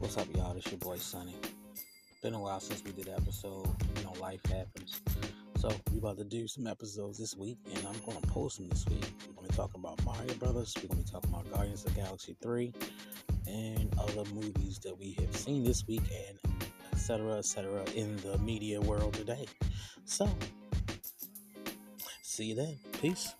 What's up, y'all? This your boy Sonny. Been a while since we did an episode. You know, life happens. So we about to do some episodes this week, and I'm going to post them this week. We're going to be talking about Mario Brothers. We're going to be talking about Guardians of Galaxy 3 and other movies that we have seen this week, and etc. etc. in the media world today. So, see you then. Peace.